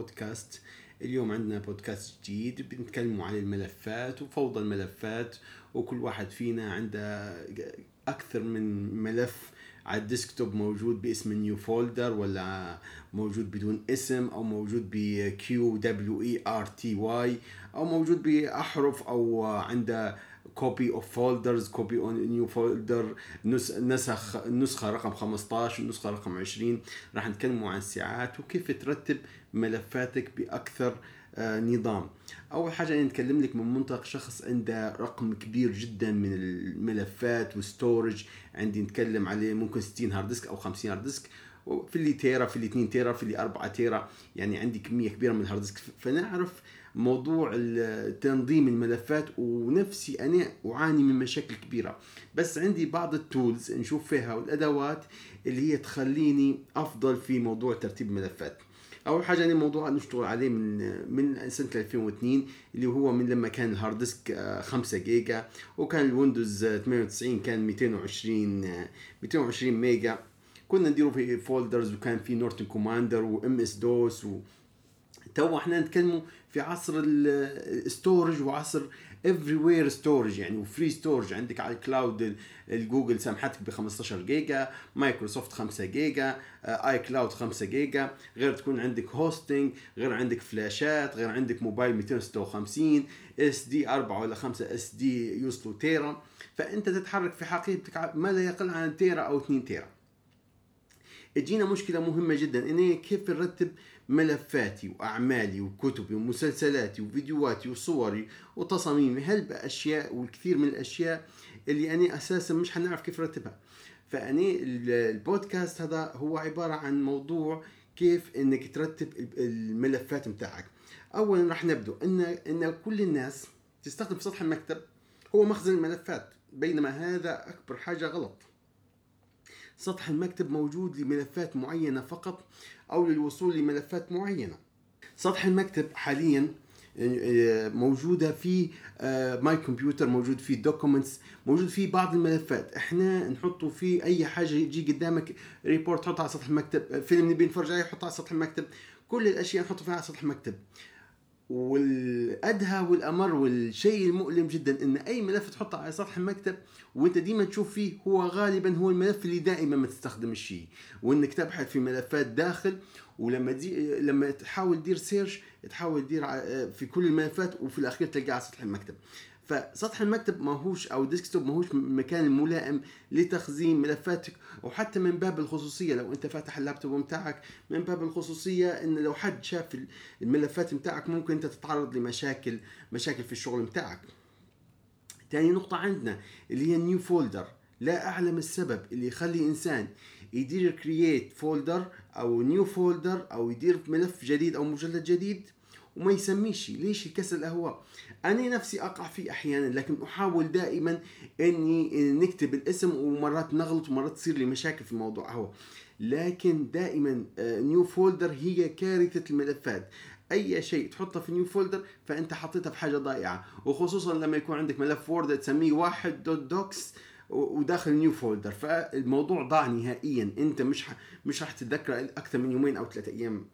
بودكاست. اليوم عندنا بودكاست جديد بنتكلم عن الملفات وفوضى الملفات وكل واحد فينا عنده أكثر من ملف على ال desktop موجود باسم new folder ولا موجود بدون اسم أو موجود ب كيو دبليو اي ار تي واي أو موجود بأحرف أو عنده copy of folders copy of new folder نسخ النسخه رقم 15 النسخه رقم 20 راح نتكلموا عن السعات وكيف ترتب ملفاتك بأكثر آه، نظام. أول حاجة نتكلم لك من منطق شخص عنده رقم كبير جدا من الملفات وال storage. عندي نتكلم عليه ممكن 60 hard disk أو 50 hard disk في اللي tera في اللي 2 tera في اللي 4 tera. يعني عندي كمية كبيرة من ال hard disk فنعرف موضوع تنظيم الملفات ونفسي أنا أعاني من مشاكل كبيرة. بس عندي بعض ال tools نشوف فيها والأدوات اللي هي تخليني أفضل في موضوع ترتيب الملفات. أول حاجة يعني موضوع نشتغل عليه من من سنة 2002 اللي هو من لما كان ال hard disk 5 جيجا وكان ال Windows 98 كان 220 220 mega. كنا نديروا في folders وكان في Norton Commander و MS-DOS و توا إحنا نتكلموا في عصر ال storage وعصر everywhere storage يعني و free storage عندك على ال cloud الجوجل سامحتك ب 15 جيجا مايكروسوفت 5 جيجا iCloud 5 جيجا غير تكون عندك hosting غير عندك فلاشات غير عندك موبايل 256 SD 4 ولا 5 SD يوصلوا tera. فأنت تتحرك في حقيبتك ما لا يقل عن tera أو 2 tera. اجينا مشكلة مهمة جدا اني كيف نرتب ملفاتي وأعمالي وكتبي ومسلسلاتي وفيديوهاتي وصوري وتصاميمي. هل بأشياء والكثير من الأشياء اللي أنا أساسا مش حنعرف كيف نرتبها. فاني البودكاست هذا هو عبارة عن موضوع كيف إنك ترتب الملفات متاعك. اولا راح نبدو ان إن كل الناس تستخدم سطح المكتب هو مخزن الملفات بينما هذا أكبر حاجة غلط. سطح المكتب موجود لملفات معينة فقط أو للوصول لملفات معينة. سطح المكتب حاليا آه، موجودة في My آه، كمبيوتر موجود في Documents موجود في بعض الملفات. إحنا نحطه في أي حاجة يجي قدامك report حطها على سطح المكتب. فيلم نبي نتفرج عليه حطها على سطح المكتب. كل الأشياء نحطه فيها على سطح المكتب. والأدهى والأمر والشيء المؤلم جدا إن أي ملف تحطه على سطح المكتب وأنت ديما تشوف فيه هو غالبا هو الملف اللي دائما ما تستخدمهش. وإنك تبحث في ملفات داخل ولما دي لما تحاول تدير search تحاول تدير في كل الملفات وفي الأخير تلقاه على سطح المكتب. فسطح المكتب ماهوش أو desktop ماهوش مكان الملائم لتخزين ملفاتك وحتى من باب الخصوصية. لو أنت فاتح اللابتوب متاعك من باب الخصوصية إن لو حد شاف الملفات متاعك ممكن أنت تتعرض لمشاكل مشاكل في الشغل متاعك. تاني نقطة عندنا اللي هي ال new folder لا أعلم السبب اللي يخلي إنسان يدير create folder أو new folder أو يدير ملف جديد أو مجلد جديد. وما يسميش. ليش الكسل اللي هو أنا نفسي أقع فيه أحيانا لكن أحاول دائما إني نكتب الاسم ومرات نغلط ومرات تصير لي مشاكل في الموضوع هو لكن دائما new آه، folder هي كارثة الملفات. أي شيء تحطه في new folder فأنت حطيتها في حاجة ضائعة. وخصوصا لما يكون عندك ملف Word تسميه واحد dot docx وداخل new folder فالموضوع ضاع نهائيا. أنت مش مش راح تتذكره أكثر من يومين أو ثلاثة أيام.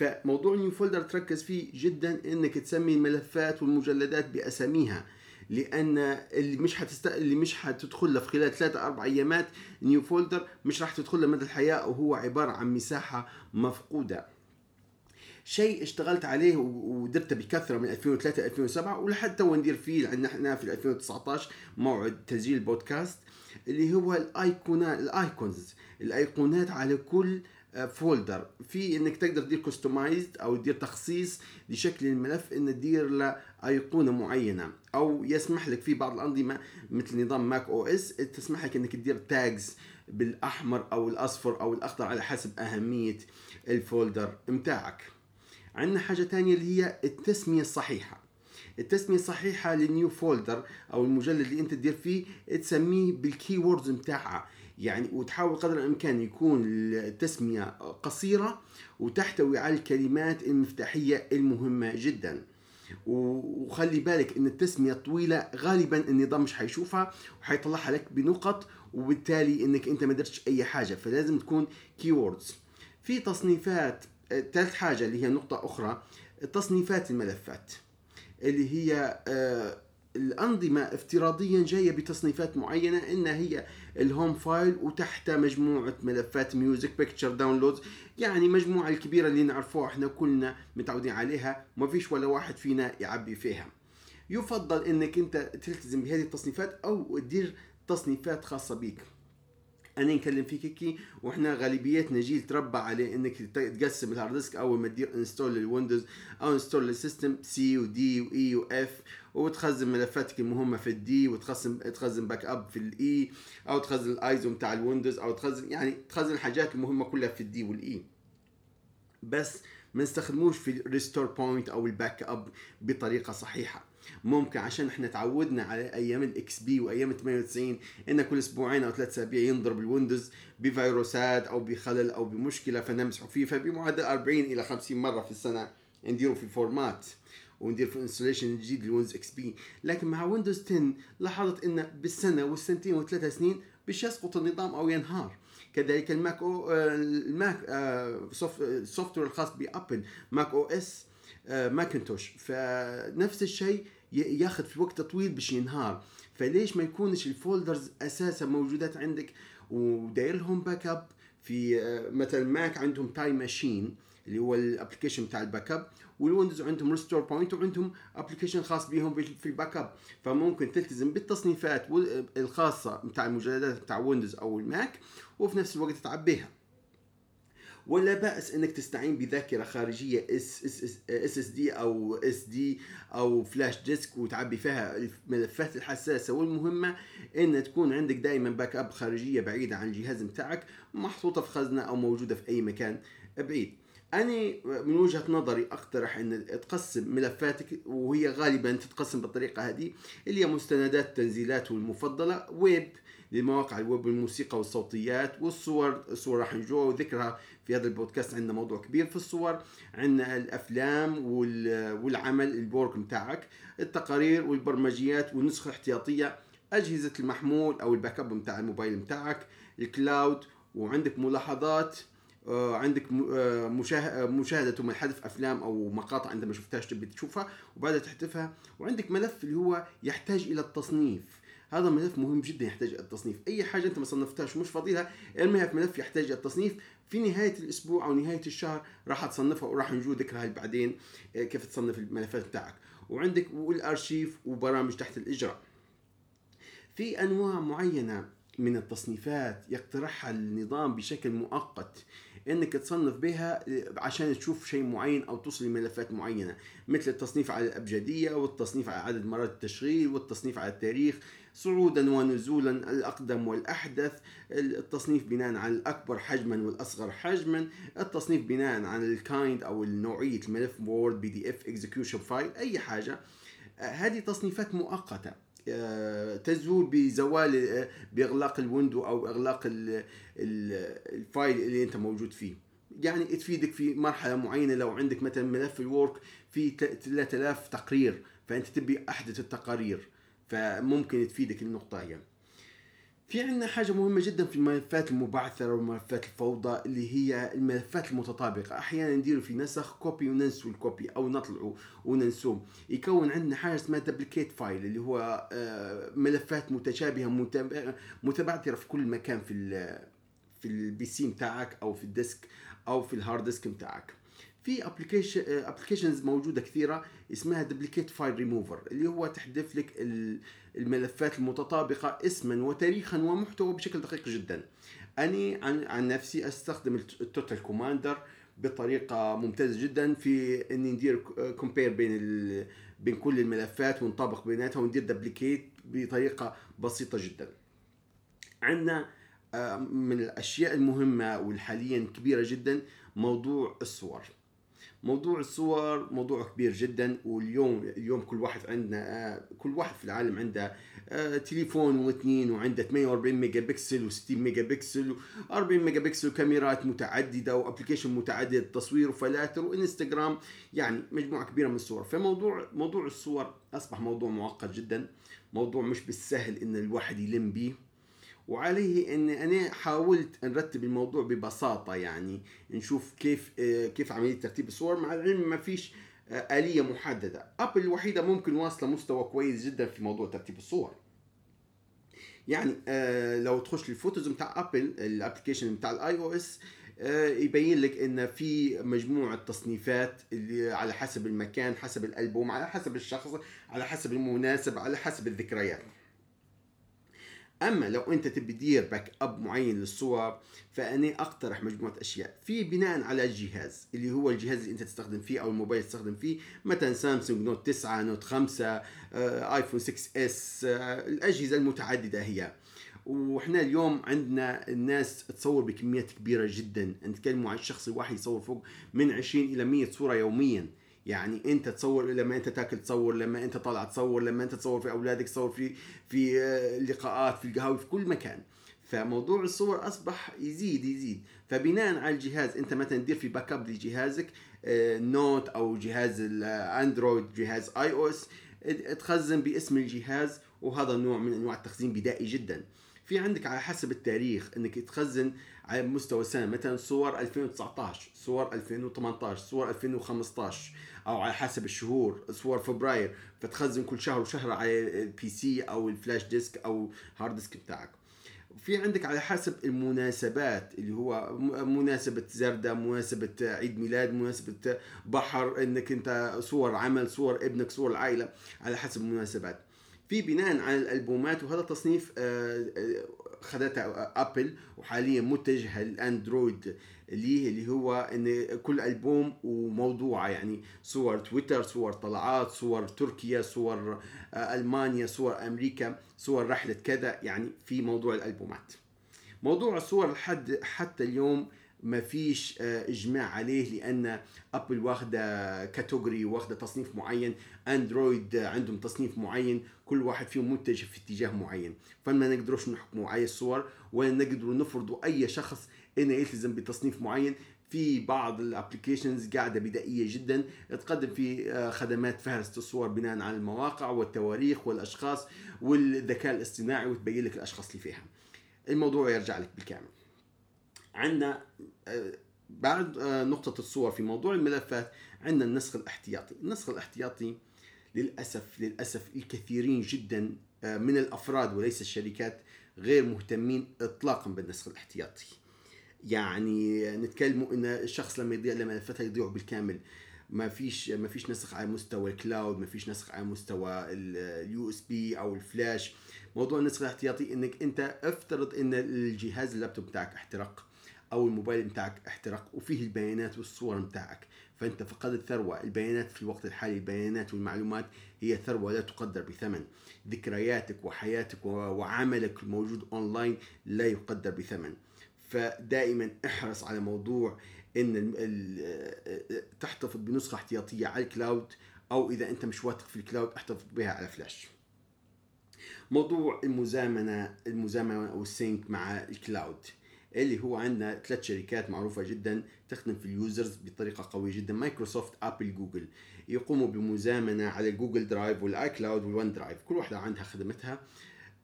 فموضوع new folder تركز فيه جدا إنك تسمي الملفات والمجلدات بأساميها لأن اللي مش هتست... اللي مش هتدخل في خلال ثلاثة أربع أيامات new folder مش راح تدخل مدى الحياة وهو عبارة عن مساحة مفقودة. شيء اشتغلت عليه ودرته بكثرة من 2003 2007 ولحد تو ندير فيه لأن إحنا في 2019 موعد تسجيل البودكاست اللي هو الايقونات ال icons الأيقونات على كل folder في إنك تقدر تدير customized أو تدير تخصيص لشكل الملف إن تدير له أيقونة معينة. أو يسمح لك في بعض الأنظمة مثل نظام Mac OS تسمح لك إنك تدير tags بالأحمر أو الأصفر أو الأخضر على حسب أهمية ال folder متاعك. عندنا حاجة ثانية اللي هي التسمية الصحيحة. التسمية الصحيحة لل new folder أو المجلد اللي أنت تدير فيه تسميه بال keywords متاعها. يعني وتحاول قدر الإمكان يكون التسمية قصيرة وتحتوي على الكلمات المفتاحية المهمة جدا. وخلي بالك إن التسمية الطويلة غالبا النظام مش حيشوفها وحيطلعها لك بنقط وبالتالي إنك أنت ما درتش أي حاجة. فلازم تكون keywords في تصنيفات ثالث حاجة اللي هي نقطة أخرى تصنيفات الملفات اللي هي آه، الأنظمة افتراضيا جاية بتصنيفات معينة إنها هي ال home file وتحتها مجموعة ملفات music picture downloads يعني مجموعة الكبيرة اللي نعرفوها إحنا كلنا متعودين عليها ما فيش ولا واحد فينا يعبي فيها. يفضل إنك أنت تلتزم بهذه التصنيفات أو تدير تصنيفات خاصة بيك. أنا نكلم فيك هيك وإحنا غالبيتنا جيل تربى على إنك تقسم ال hard disk أول ما تدير انستول للويندوز أو انستول للسيستم سي ودي واي واف وتخزن ملفاتك المهمة في ال D وتخزن تخزن backup في ال E أو تخزن الايزو بتاع ال Windows أو تخزن يعني تخزن الحاجات المهمة كلها في ال D وال E بس ما نستخدموش في ال restore point أو ال backup بطريقة صحيحة. ممكن عشان إحنا تعودنا على أيام ال XP وأيام 98 إن كل أسبوعين أو ثلاث أسابيع ينضرب ال Windows بفيروسات أو بخلل أو بمشكلة فنمسحوا فيه فبمعدل 40 إلى 50 مرة في السنة نديروا في format وندير في installation الجديد ل Windows XP. لكن مع Windows 10 لاحظت إن بالسنة والسنتين والثلاث سنين بش يسقط النظام أو ينهار. كذلك ال Mac أو ال Mac software الخاص ب Apple Mac OS Macintosh. فنفس الشيء ياخذ في وقت طويل باش ينهار. فليش ما يكونش ال folders أساسا موجودات عندك؟ وداير لهم backup في آه، مثلا Mac عندهم Time Machine اللي هو ال application بتاع ال backup وال Windows عندهم restore point وعندهم application خاص بهم في ال backup فممكن تلتزم بالتصنيفات الخاصة بتاع المجلدات بتاع Windows أو ال Mac وفي نفس الوقت تعبيها ولا بأس إنك تستعين بذاكرة خارجية S SD أو SD أو flash disk وتعبي فيها الملفات الحساسة والمهمة إن تكون عندك دائما backup خارجية بعيدة عن الجهاز بتاعك محطوطة في خزنة أو موجودة في أي مكان بعيد. أنا من وجهة نظري أقترح أن تقسم ملفاتك وهي غالبا تتقسم بالطريقة هذه اللي هي مستندات التنزيلات والمفضلة ويب لمواقع الويب والموسيقى والصوتيات والصور الصور راح نجوها وذكرها في هذا البودكاست عندنا موضوع كبير في الصور عندنا الأفلام والعمل ال work بتاعك التقارير والبرمجيات والنسخه الاحتياطيه أجهزة المحمول أو ال backup بتاع الموبايل بتاعك ال cloud وعندك ملاحظات عندك آه، مشاهدة وحذف أفلام أو مقاطع أنت ما شفتهاش تبي تشوفها وبعدها تحذفها وعندك ملف اللي هو يحتاج إلى التصنيف. هذا ملف مهم جدا يحتاج التصنيف. أي حاجة أنت ما صنفتهاش ومش فاضي لها ارميها في ملف يحتاج التصنيف. في نهاية الأسبوع أو نهاية الشهر راح تصنفها وراح نجو ذكرها بعدين آه، كيف تصنف الملفات بتاعك. وعندك والأرشيف وبرامج تحت الاجراء في أنواع معينة من التصنيفات يقترحها النظام بشكل مؤقت. إنك تصنف بها عشان تشوف شيء معين أو توصل لملفات معينة مثل التصنيف على الأبجدية والتصنيف على عدد مرات التشغيل والتصنيف على التاريخ صعودا ونزولا الأقدم والأحدث التصنيف بناء على الأكبر حجما والأصغر حجما التصنيف بناء على ال kind أو نوعية الملف Word PDF execution file أي حاجة. هذه تصنيفات مؤقتة. آه، تزول بزوال آه، بإغلاق ال window أو إغلاق ال file اللي أنت موجود فيه يعني تفيدك في مرحلة معينة لو عندك مثلا ملف ال work فيه 3000 تقرير فأنت تبي أحدث التقارير فممكن تفيدك النقطة يعني. في عندنا حاجة مهمة جدا في الملفات المبعثرة والملفات الفوضى اللي هي الملفات المتطابقة. أحيانا نديروا في نسخ copy وننسوا ال copy أو نطلعوا وننسوه. يكون عندنا حاجة اسمها duplicate file اللي هو آه، ملفات متشابهة متبعثرة في كل مكان في في ال PC بتاعك أو في ال disk أو في ال hard disk بتاعك في application applications موجودة كثيرة اسمها دبليكيت فايل ريموفر اللي هو تحذف لك الملفات المتطابقة اسما وتاريخا ومحتوى بشكل دقيق جدا. أني عن, نفسي أستخدم ال Total Commander بطريقة ممتازة جدا. في إني ندير compare بين بين كل الملفات ونطابق بيناتها وندير duplicate بطريقة بسيطة جدا. عندنا من الأشياء المهمة والحاليا كبيرة جدا موضوع الصور. موضوع الصور موضوع كبير جدا واليوم اليوم كل واحد عندنا كل واحد في العالم عنده آه، تليفون واثنين وعنده 48 ميجا بكسل و60 ميجا بكسل و40 ميجا بكسل وكاميرات متعددة و application متعدد تصوير وفلاتر وإنستغرام يعني مجموعة كبيرة من الصور. فموضوع موضوع الصور أصبح موضوع معقد جدا موضوع مش بالسهل إن الواحد يلم به وعليه إن أنا حاولت نرتب الموضوع ببساطة يعني نشوف كيف آه، كيف عملية ترتيب الصور. مع العلم ما فيش آه، آلية محددة. أبل الوحيدة ممكن واصلة مستوى كويس جدا في موضوع ترتيب الصور. يعني آه لو تخش لل photos بتاع ابل ال application بتاع ال iOS يبين لك إن في مجموعة تصنيفات اللي على حسب المكان حسب الألبوم على حسب الشخص على حسب المناسبه على حسب الذكريات. أما لو أنت تبي تدير backup معين للصور فأنا أقترح مجموعة أشياء. في بناء على الجهاز اللي هو الجهاز اللي أنت تستخدم فيه أو الموبايل تستخدم فيه مثلا سامسونج Note 9 Note 5 آه، ايفون 6 S الأجهزة المتعددة هي. وإحنا اليوم عندنا الناس تصور بكميات كبيرة جدا. نتكلموا عن الشخص الواحد يصور فوق من 20 إلى 100 صورة يوميا. يعني انت تصور لما انت تاكل تصور لما انت طالع تصور لما انت تصور في أولادك تصور في في آه، لقاءات في القهاوي في كل مكان. فموضوع الصور أصبح يزيد يزيد. فبناء على الجهاز انت مثلا تدير في backup لجهازك Note آه، أو جهاز الاندرويد جهاز iOS تخزن باسم الجهاز وهذا نوع من أنواع التخزين بدائي جدا. في عندك على حسب التاريخ إنك تخزن على مستوى السنة مثلا صور 2019 صور 2018 صور 2015 أو على حسب الشهور صور فبراير فتخزن كل شهر وشهر على ال PC أو ال flash disk أو hard disk بتاعك. في عندك على حسب المناسبات اللي هو مناسبة زردة مناسبة عيد ميلاد مناسبة بحر إنك أنت صور عمل صور ابنك صور العائلة على حسب المناسبات. في بناء على الألبومات وهذا تصنيف آه، آه، خدتها أبل وحاليا متجهة للأندرويد اللي اللي هو إن كل ألبوم وموضوعه يعني صور تويتر صور طلعات صور تركيا صور آه، ألمانيا صور أمريكا صور رحلة كذا يعني في موضوع الألبومات. موضوع الصور لحد حتى اليوم ما فيش آه، إجماع عليه لأن ابل واخدة category واخدة تصنيف معين. اندرويد عندهم تصنيف معين. كل واحد فيهم متجه في اتجاه معين. فما نقدروش نحكموا على الصور ولا نقدروا نفرضوا أي شخص إنه يلتزم بتصنيف معين. في بعض الابلكيشنز قاعدة بدائية جدا. تقدم في آه، خدمات فهرسه الصور بناء على المواقع والتواريخ والأشخاص والذكاء الاصطناعي وتبين لك الأشخاص اللي فيها. الموضوع يرجع لك بالكامل. عندنا آه، بعد آه، نقطة الصور في موضوع الملفات عندنا النسخ الاحتياطي. النسخ الاحتياطي للأسف للأسف الكثيرين جدا آه، من الأفراد وليس الشركات غير مهتمين إطلاقا بالنسخ الاحتياطي. يعني نتكلموا إن الشخص لما يضيع لما ملفاته يضيعوا بالكامل ما فيش ما فيش نسخ على مستوى ال cloud ما فيش نسخ على مستوى ال USB أو الفلاش. موضوع النسخ الاحتياطي إنك أنت افترض إن الجهاز اللابتوب بتاعك احترق أو الموبايل بتاعك احترق وفيه البيانات والصور بتاعك. فأنت فقدت ثروة. البيانات في الوقت الحالي البيانات والمعلومات هي ثروة لا تقدر بثمن. ذكرياتك وحياتك وعملك الموجود اونلاين لا يقدر بثمن. فدائما احرص على موضوع إن تحتفظ بنسخة احتياطية على ال cloud أو إذا أنت مش واثق في ال cloud احتفظ بها على فلاش موضوع المزامنة المزامنة وال sync مع ال cloud اللي هو عندنا ثلاث شركات معروفة جدا تخدم في ال users بطريقة قوية جدا مايكروسوفت أبل جوجل. يقوموا بمزامنة على Google Drive وال iCloud وال OneDrive. كل واحدة عندها خدمتها.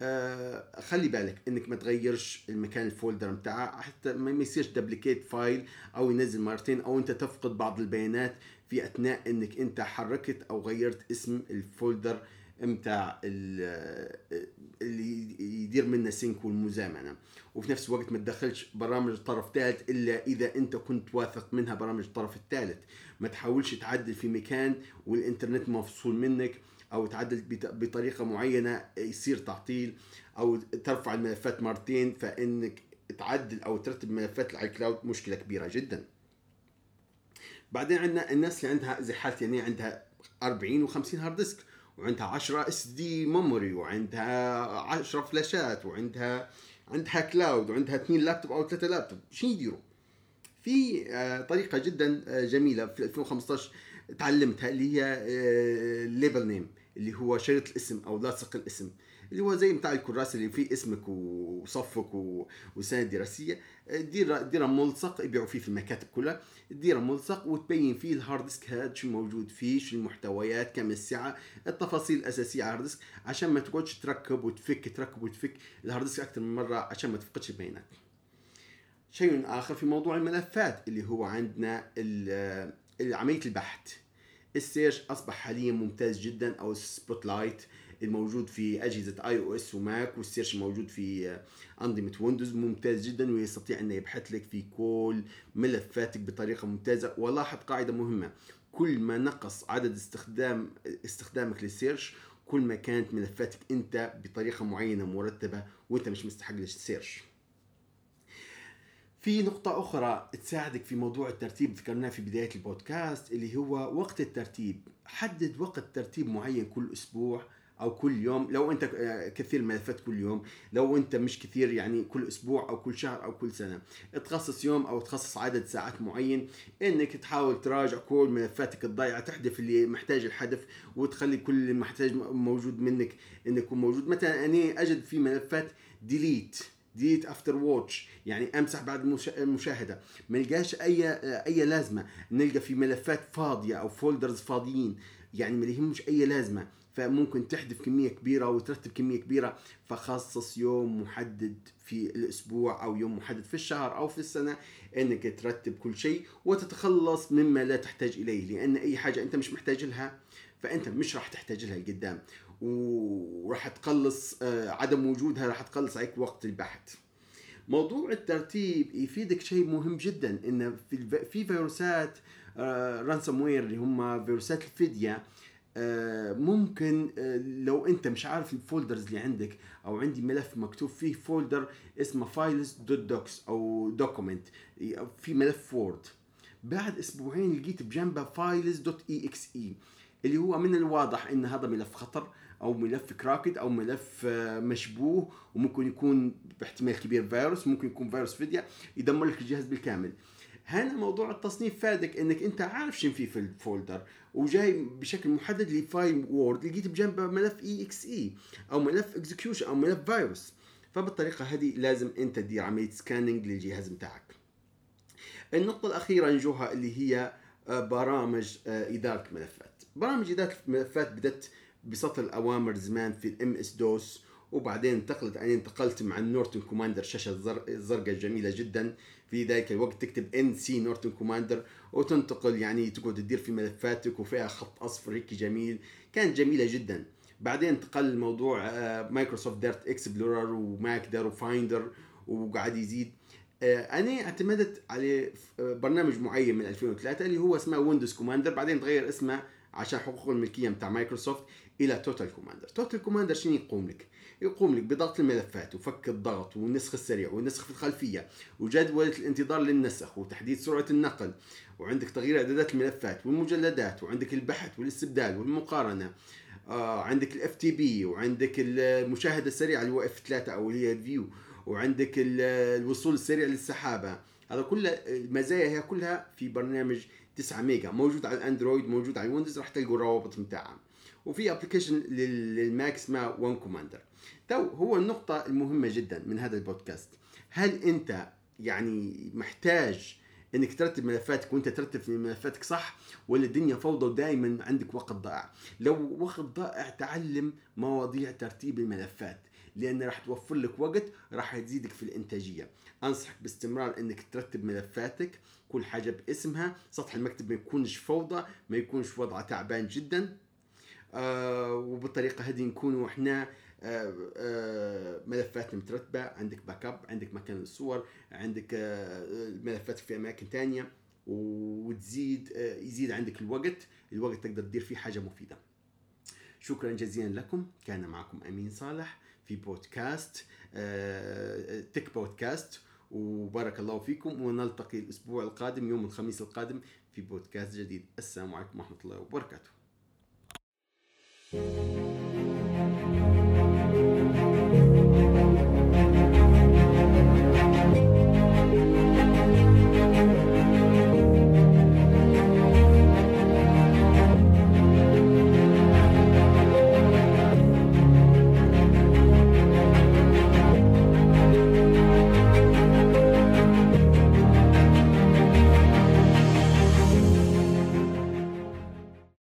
آه خلي بالك إنك ما تغيرش المكان ال folder بتاعها حتى ما يصيرش duplicate file أو ينزل مرتين أو أنت تفقد بعض البيانات في أثناء إنك أنت حركت أو غيرت اسم ال folder متاع اللي يدير منه سينك والمزامنة. وفي نفس الوقت ما تدخلش برامج طرف ثالث إلا إذا أنت كنت واثق منها برامج الطرف الثالث. ما تحاولش تعدل في مكان والإنترنت مفصول منك أو تعدل بطريقة معينة يصير تعطيل أو ترفع الملفات مرتين فإنك تعدل أو ترتب ملفات على الكلاود مشكلة كبيرة جدا. بعدين عندنا الناس اللي عندها زي حالتي يعني عندها 40 و50 hard disk وعندها 10 SD memory وعندها 10 فلاشات وعندها عندها cloud وعندها اثنين لابتوب أو ثلاثة لابتوب شو يديروا؟ في آه، طريقة جدا آه، جميلة في 2015 تعلمتها اللي هي label آه، name اللي هو شريط الاسم أو لاصق الاسم اللي هو زي بتاع الكراسه اللي فيه اسمك وصفك وسنه دراسية. دير دير ملصق يبيعوا فيه في المكاتب كلها. دير ملصق وتبين فيه ال hard disk هذا شو موجود فيه شو المحتويات كم السعة. التفاصيل الأساسية على ال hard disk عشان ما تقعدش تركب وتفك تركب وتفك. ال hard disk أكثر من مرة عشان ما تفقدش البيانات شيء آخر في موضوع الملفات اللي هو عندنا عملية البحث. ال search أصبح حاليا ممتاز جدا أو ال Spotlight الموجود في أجهزة iOS و Mac وال search الموجود في أنظمة ويندوز. ممتاز جدا ويستطيع انه يبحث لك في كل ملفاتك بطريقة ممتازة. ولاحظ قاعدة مهمة. كل ما نقص عدد استخدام استخدامك لل search كل ما كانت ملفاتك أنت بطريقة معينة مرتبة وأنت مش مستحق لل search. في نقطة أخرى تساعدك في موضوع الترتيب. ذكرناه في بداية البودكاست اللي هو وقت الترتيب. حدد وقت ترتيب معين كل أسبوع أو كل يوم لو أنت كثير ملفات كل يوم لو أنت مش كثير يعني كل أسبوع أو كل شهر أو كل سنة تخصص يوم أو تخصص عدد ساعات معين إنك تحاول تراجع كل ملفاتك الضايعة تحذف اللي محتاج الحذف وتخلي كل اللي محتاج موجود منك إنه يكون موجود. مثلا أنا أجد في ملفات delete that after watch يعني أمسح بعد المشاهده ما نلقاش أي أي لازمة. نلقى في ملفات فاضية أو folders فاضيين يعني ما يهمش أي لازمة. فممكن تحذف كمية كبيرة وترتب كمية كبيرة فخصص يوم محدد في الأسبوع أو يوم محدد في الشهر أو في السنة إنك ترتب كل شيء وتتخلص مما لا تحتاج إليه لأن أي حاجة أنت مش محتاج لها فأنت مش راح تحتاج لها قدام وراح تقلص آه، عدم وجودها راح تقلص عليك وقت البحث. موضوع الترتيب يفيدك شيء مهم جدا إن في في فيروسات ransomware اللي هم فيروسات الفدية آه، ممكن آه، لو انت مش عارف ال folders اللي عندك أو عندي ملف مكتوب فيه folder اسمه files dot docx أو document في ملف وورد بعد أسبوعين لقيت بجنبه files dot exe اللي هو من الواضح إن هذا ملف خطر أو ملف cracked أو ملف آه، مشبوه وممكن يكون باحتمال كبير فيروس ممكن يكون فيروس فدية يدمر لك الجهاز بالكامل. هنا موضوع التصنيف فادك إنك أنت عارف شنو في في ال folder وجاي بشكل محدد ل file Word لقيت بجنبه ملف exe أو ملف execution أو ملف فيروس فبالطريقة هذه لازم أنت تدير عملية scanning للجهاز بتاعك. النقطة الأخيرة نجوها اللي هي آه، برامج آه، إدارة الملفات. برامج إدارة الملفات بدت بسطر الأوامر زمان في ال MS-DOS وبعدين انتقلت أنا انتقلت مع ال Norton Commander شاشة الزرقاء الجميلة جدا. في ذلك الوقت تكتب NC Norton Commander وتنتقل يعني تقعد تدير في ملفاتك وفيها خط أصفر هيك جميل. كانت جميلة جدا. بعدين انتقل الموضوع مايكروسوفت ديرت Explorer وماكدر و Finder وقعد يزيد. آه، أنا اعتمدت على آه، برنامج معين من 2003 اللي هو اسمه Windows Commander بعدين تغير اسمه عشان حقوق الملكية بتاع مايكروسوفت إلى Total Commander Total Commander شنو يقوم لك؟ يقوم لك بضغط الملفات وفك الضغط والنسخ السريع والنسخ في الخلفية وجدولة الانتظار للنسخ وتحديد سرعة النقل وعندك تغيير اعدادات الملفات والمجلدات وعندك البحث والاستبدال والمقارنة. آه عندك ال FTP وعندك المشاهدة السريعة اللي هو F 3 أو اللي هي ال view وعندك الوصول السريع للسحابة. هذا كله المزايا هي كلها في برنامج 9 ميجا موجود على الاندرويد موجود على الويندوز راح تلقوا الروابط بتاعها وفي application للماك اسمه One Commander تو هو النقطة المهمة جدا من هذا البودكاست. هل أنت يعني محتاج إنك ترتب ملفاتك وأنت ترتب في ملفاتك صح ولا الدنيا فوضى ودائما عندك وقت ضائع؟ لو وقت ضائع تعلم مواضيع ترتيب الملفات لأن راح توفر لك وقت راح تزيدك في الإنتاجية. أنصحك باستمرار إنك ترتب ملفاتك كل حاجة باسمها. سطح المكتب ما يكونش فوضى ما يكونش وضعه تعبان جدا. آه وبالطريقة هذه نكونوا إحنا آه، آه، ملفاتنا مترتبة عندك backup عندك مكان للصور عندك آه، ملفات في أماكن تانية وتزيد يزيد عندك الوقت الوقت تقدر تدير فيه حاجة مفيدة. شكرا جزيلا لكم. كان معكم أمين صالح في بودكاست تك بودكاست وبارك الله فيكم. ونلتقي الأسبوع القادم يوم الخميس القادم في بودكاست جديد. السلام عليكم ورحمة الله وبركاته.